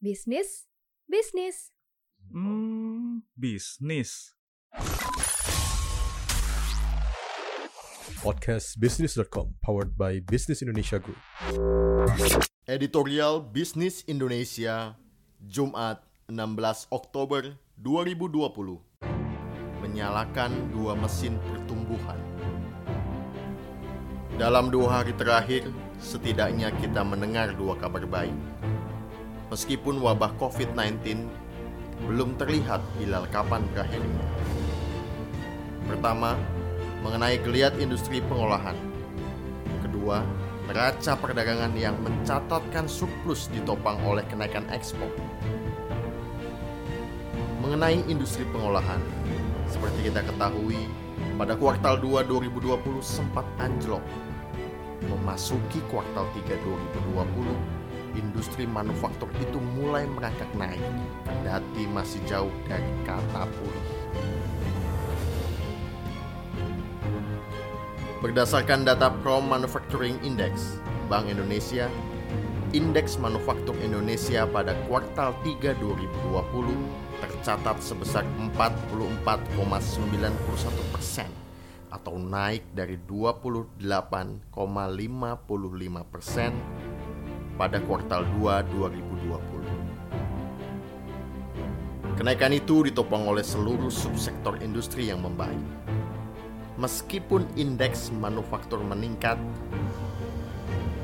Bisnis, bisnis. Hmm, bisnis. Podcast Business.com powered by Business Indonesia Group. Editorial Bisnis Indonesia, Jumat 16 Oktober 2020. Menyalakan dua mesin pertumbuhan. Dalam dua hari terakhir, setidaknya kita mendengar dua kabar baik. Meskipun wabah COVID-19 belum terlihat hilal kapan berakhirnya. Pertama, mengenai geliat industri pengolahan. Kedua, neraca perdagangan yang mencatatkan surplus ditopang oleh kenaikan ekspor. Mengenai industri pengolahan, seperti kita ketahui, pada kuartal 2 2020 sempat anjlok. Memasuki kuartal 3 2020, industri manufaktur itu mulai merangkak naik, kendati masih jauh dari kata pulih. Berdasarkan data Pro Manufacturing Index, Bank Indonesia, Indeks Manufaktur Indonesia pada kuartal 3 2020 tercatat sebesar 44,91 persen atau naik dari 28,55 persen pada kuartal 2 2020. Kenaikan itu ditopang oleh seluruh subsektor industri yang membaik. Meskipun indeks manufaktur meningkat,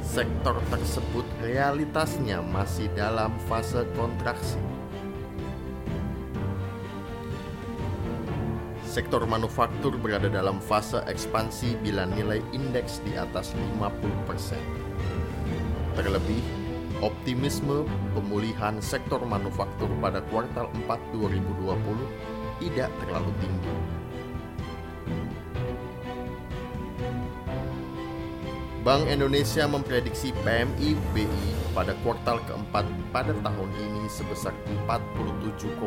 sektor tersebut realitasnya masih dalam fase kontraksi. Sektor manufaktur berada dalam fase ekspansi bila nilai indeks di atas 50%. Terlebih, optimisme pemulihan sektor manufaktur pada kuartal 4 2020 tidak terlalu tinggi. Bank Indonesia memprediksi PMI BI pada kuartal keempat pada tahun ini sebesar 47,16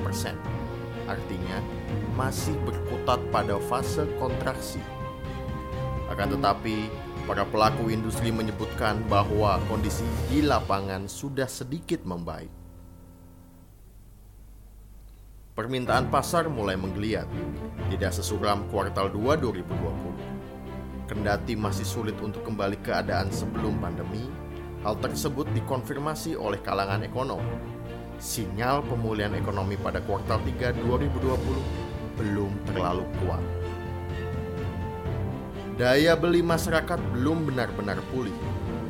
persen. Artinya, masih berkutat pada fase kontraksi. Akan tetapi, para pelaku industri menyebutkan bahwa kondisi di lapangan sudah sedikit membaik. Permintaan pasar mulai menggeliat, tidak sesuram kuartal 2 2020. Kendati masih sulit untuk kembali keadaan sebelum pandemi, hal tersebut dikonfirmasi oleh kalangan ekonom. Sinyal pemulihan ekonomi pada kuartal 3 2020 belum terlalu kuat. Daya beli masyarakat belum benar-benar pulih.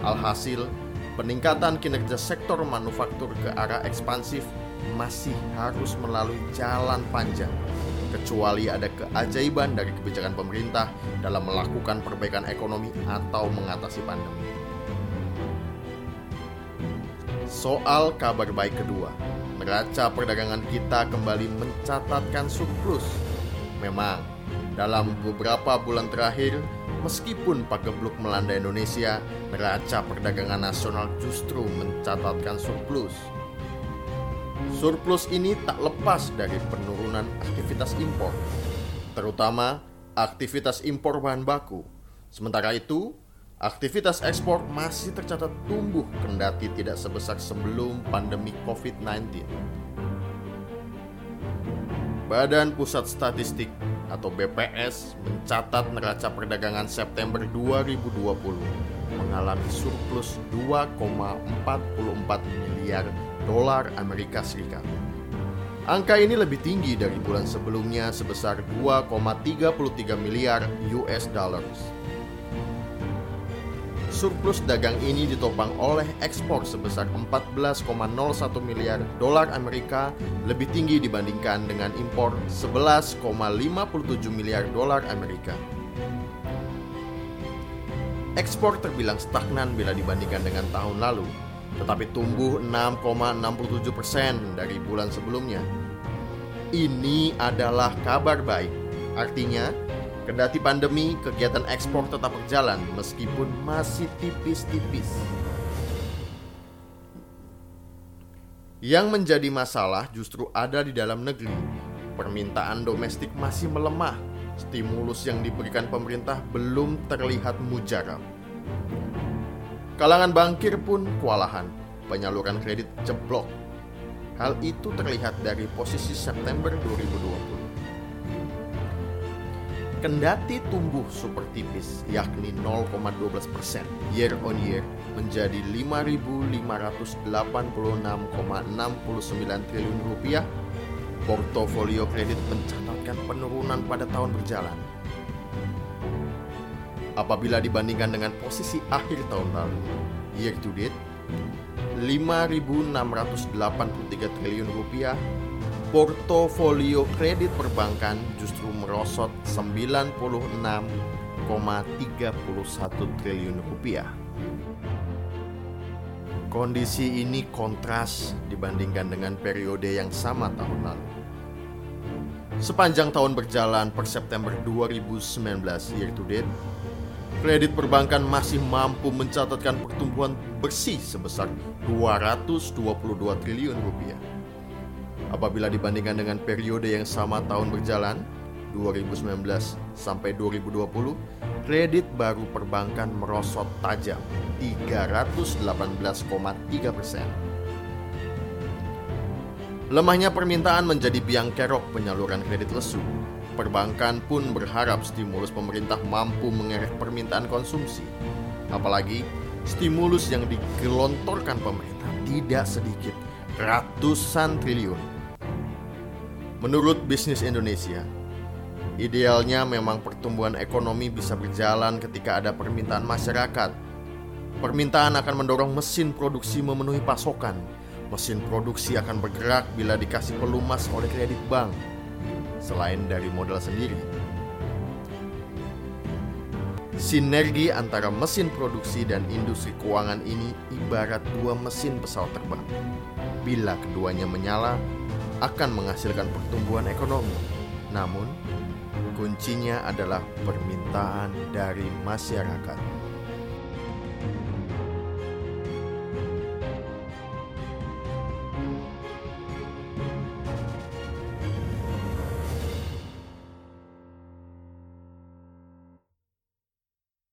Alhasil, peningkatan kinerja sektor manufaktur ke arah ekspansif masih harus melalui jalan panjang kecuali ada keajaiban dari kebijakan pemerintah dalam melakukan perbaikan ekonomi atau mengatasi pandemi. Soal kabar baik kedua, neraca perdagangan kita kembali mencatatkan surplus. Memang, dalam beberapa bulan terakhir, meskipun pagebluk melanda Indonesia, neraca perdagangan nasional justru mencatatkan surplus. Surplus ini tak lepas dari penurunan aktivitas impor, terutama aktivitas impor bahan baku. Sementara itu, aktivitas ekspor masih tercatat tumbuh kendati tidak sebesar sebelum pandemi COVID-19. Badan Pusat Statistik atau BPS mencatat neraca perdagangan September 2020 mengalami surplus 2,44 miliar dolar Amerika Serikat. Angka ini lebih tinggi dari bulan sebelumnya sebesar 2,33 miliar US dollars. Surplus dagang ini ditopang oleh ekspor sebesar 14,01 miliar dolar Amerika, lebih tinggi dibandingkan dengan impor 11,57 miliar dolar Amerika. Ekspor terbilang stagnan bila dibandingkan dengan tahun lalu, tetapi tumbuh 6,67 persen dari bulan sebelumnya. Ini adalah kabar baik. Artinya, kendati pandemi, kegiatan ekspor tetap berjalan meskipun masih tipis-tipis. Yang menjadi masalah justru ada di dalam negeri. Permintaan domestik masih melemah. Stimulus yang diberikan pemerintah belum terlihat mujarab. Kalangan bankir pun kewalahan. penyaluran kredit jeblok. Hal itu terlihat dari posisi September 2020. Kendati tumbuh super tipis yakni 0,12 persen year on year menjadi 5.586,69 triliun rupiah, portofolio kredit mencatatkan penurunan pada tahun berjalan. Apabila dibandingkan dengan posisi akhir tahun lalu, year to date, 5.683 triliun rupiah, portofolio kredit perbankan justru merosot 96,31 triliun rupiah. Kondisi ini kontras dibandingkan dengan periode yang sama tahun lalu. Sepanjang tahun berjalan per September 2019 year to date, kredit perbankan masih mampu mencatatkan pertumbuhan bersih sebesar 222 triliun rupiah. Apabila dibandingkan dengan periode yang sama tahun berjalan, 2019 sampai 2020, kredit baru perbankan merosot tajam 318,3 persen. Lemahnya permintaan menjadi biang kerok penyaluran kredit lesu. Perbankan pun berharap stimulus pemerintah mampu mengerek permintaan konsumsi. Apalagi stimulus yang digelontorkan pemerintah tidak sedikit, ratusan triliun. Menurut Bisnis Indonesia, idealnya memang pertumbuhan ekonomi bisa berjalan ketika ada permintaan masyarakat. Permintaan akan mendorong mesin produksi memenuhi pasokan. Mesin produksi akan bergerak bila dikasih pelumas oleh kredit bank, selain dari modal sendiri. Sinergi antara mesin produksi dan industri keuangan ini ibarat dua mesin pesawat terbang. Bila keduanya menyala, akan menghasilkan pertumbuhan ekonomi. Namun, kuncinya adalah permintaan dari masyarakat.